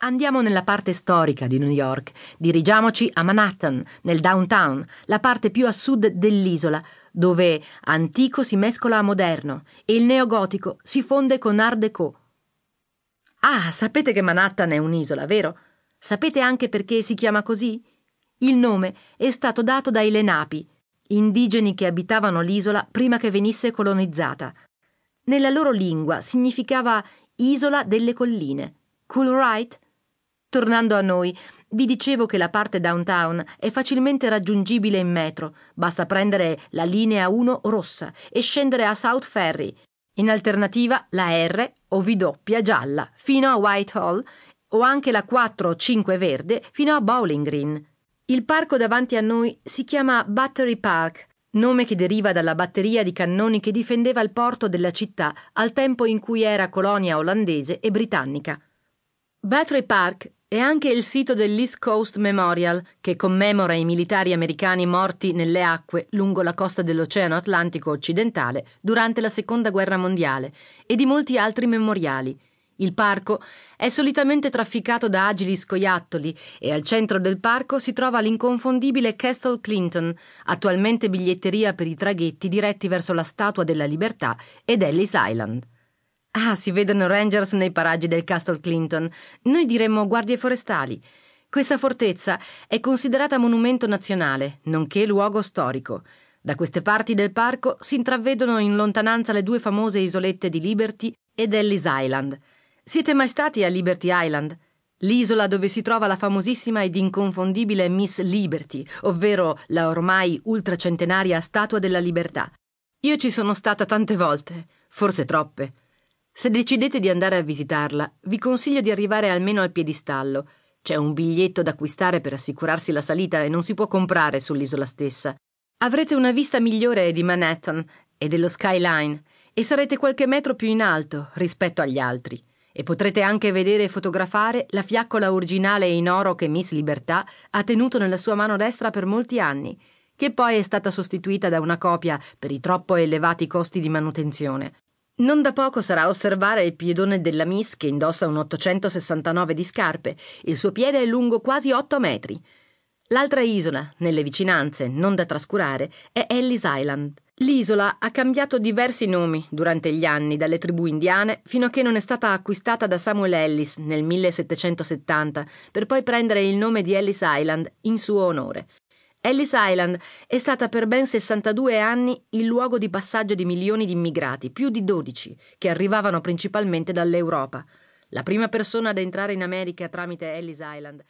Andiamo nella parte storica di New York. Dirigiamoci a Manhattan, nel downtown, la parte più a sud dell'isola, dove antico si mescola a moderno e il neogotico si fonde con Art Deco. Ah, sapete che Manhattan è un'isola, vero? Sapete anche perché si chiama così? Il nome è stato dato dai Lenapi, indigeni che abitavano l'isola prima che venisse colonizzata. Nella loro lingua significava isola delle colline. Cool right? Tornando a noi, vi dicevo che la parte downtown è facilmente raggiungibile in metro, basta prendere la linea 1 rossa e scendere a South Ferry. In alternativa la R o V doppia gialla fino a Whitehall o anche la 4 o 5 verde fino a Bowling Green. Il parco davanti a noi si chiama Battery Park, nome che deriva dalla batteria di cannoni che difendeva il porto della città al tempo in cui era colonia olandese e britannica. Battery Park è anche il sito dell'East Coast Memorial, che commemora i militari americani morti nelle acque lungo la costa dell'Oceano Atlantico occidentale durante la Seconda Guerra Mondiale, e di molti altri memoriali. Il parco è solitamente trafficato da agili scoiattoli e al centro del parco si trova l'inconfondibile Castle Clinton, attualmente biglietteria per i traghetti diretti verso la Statua della Libertà ed Ellis Island. Ah, si vedono Rangers nei paraggi del Castle Clinton. Noi diremmo guardie forestali. Questa fortezza è considerata monumento nazionale, nonché luogo storico. Da queste parti del parco si intravedono in lontananza le due famose isolette di Liberty ed Ellis Island. Siete mai stati a Liberty Island? L'isola dove si trova la famosissima ed inconfondibile Miss Liberty, ovvero la ormai ultracentenaria Statua della Libertà. Io ci sono stata tante volte, forse troppe. Se decidete di andare a visitarla, vi consiglio di arrivare almeno al piedistallo. C'è un biglietto da acquistare per assicurarsi la salita e non si può comprare sull'isola stessa. Avrete una vista migliore di Manhattan e dello skyline e sarete qualche metro più in alto rispetto agli altri. E potrete anche vedere e fotografare la fiaccola originale in oro che Miss Libertà ha tenuto nella sua mano destra per molti anni, che poi è stata sostituita da una copia per i troppo elevati costi di manutenzione. Non da poco sarà osservare il piedone della Miss che indossa un 869 di scarpe. Il suo piede è lungo quasi 8 metri. L'altra isola, nelle vicinanze, non da trascurare, è Ellis Island. L'isola ha cambiato diversi nomi durante gli anni dalle tribù indiane fino a che non è stata acquistata da Samuel Ellis nel 1770 per poi prendere il nome di Ellis Island in suo onore. Ellis Island è stata per ben 62 anni il luogo di passaggio di milioni di immigrati, più di 12, che arrivavano principalmente dall'Europa. La prima persona ad entrare in America tramite Ellis Island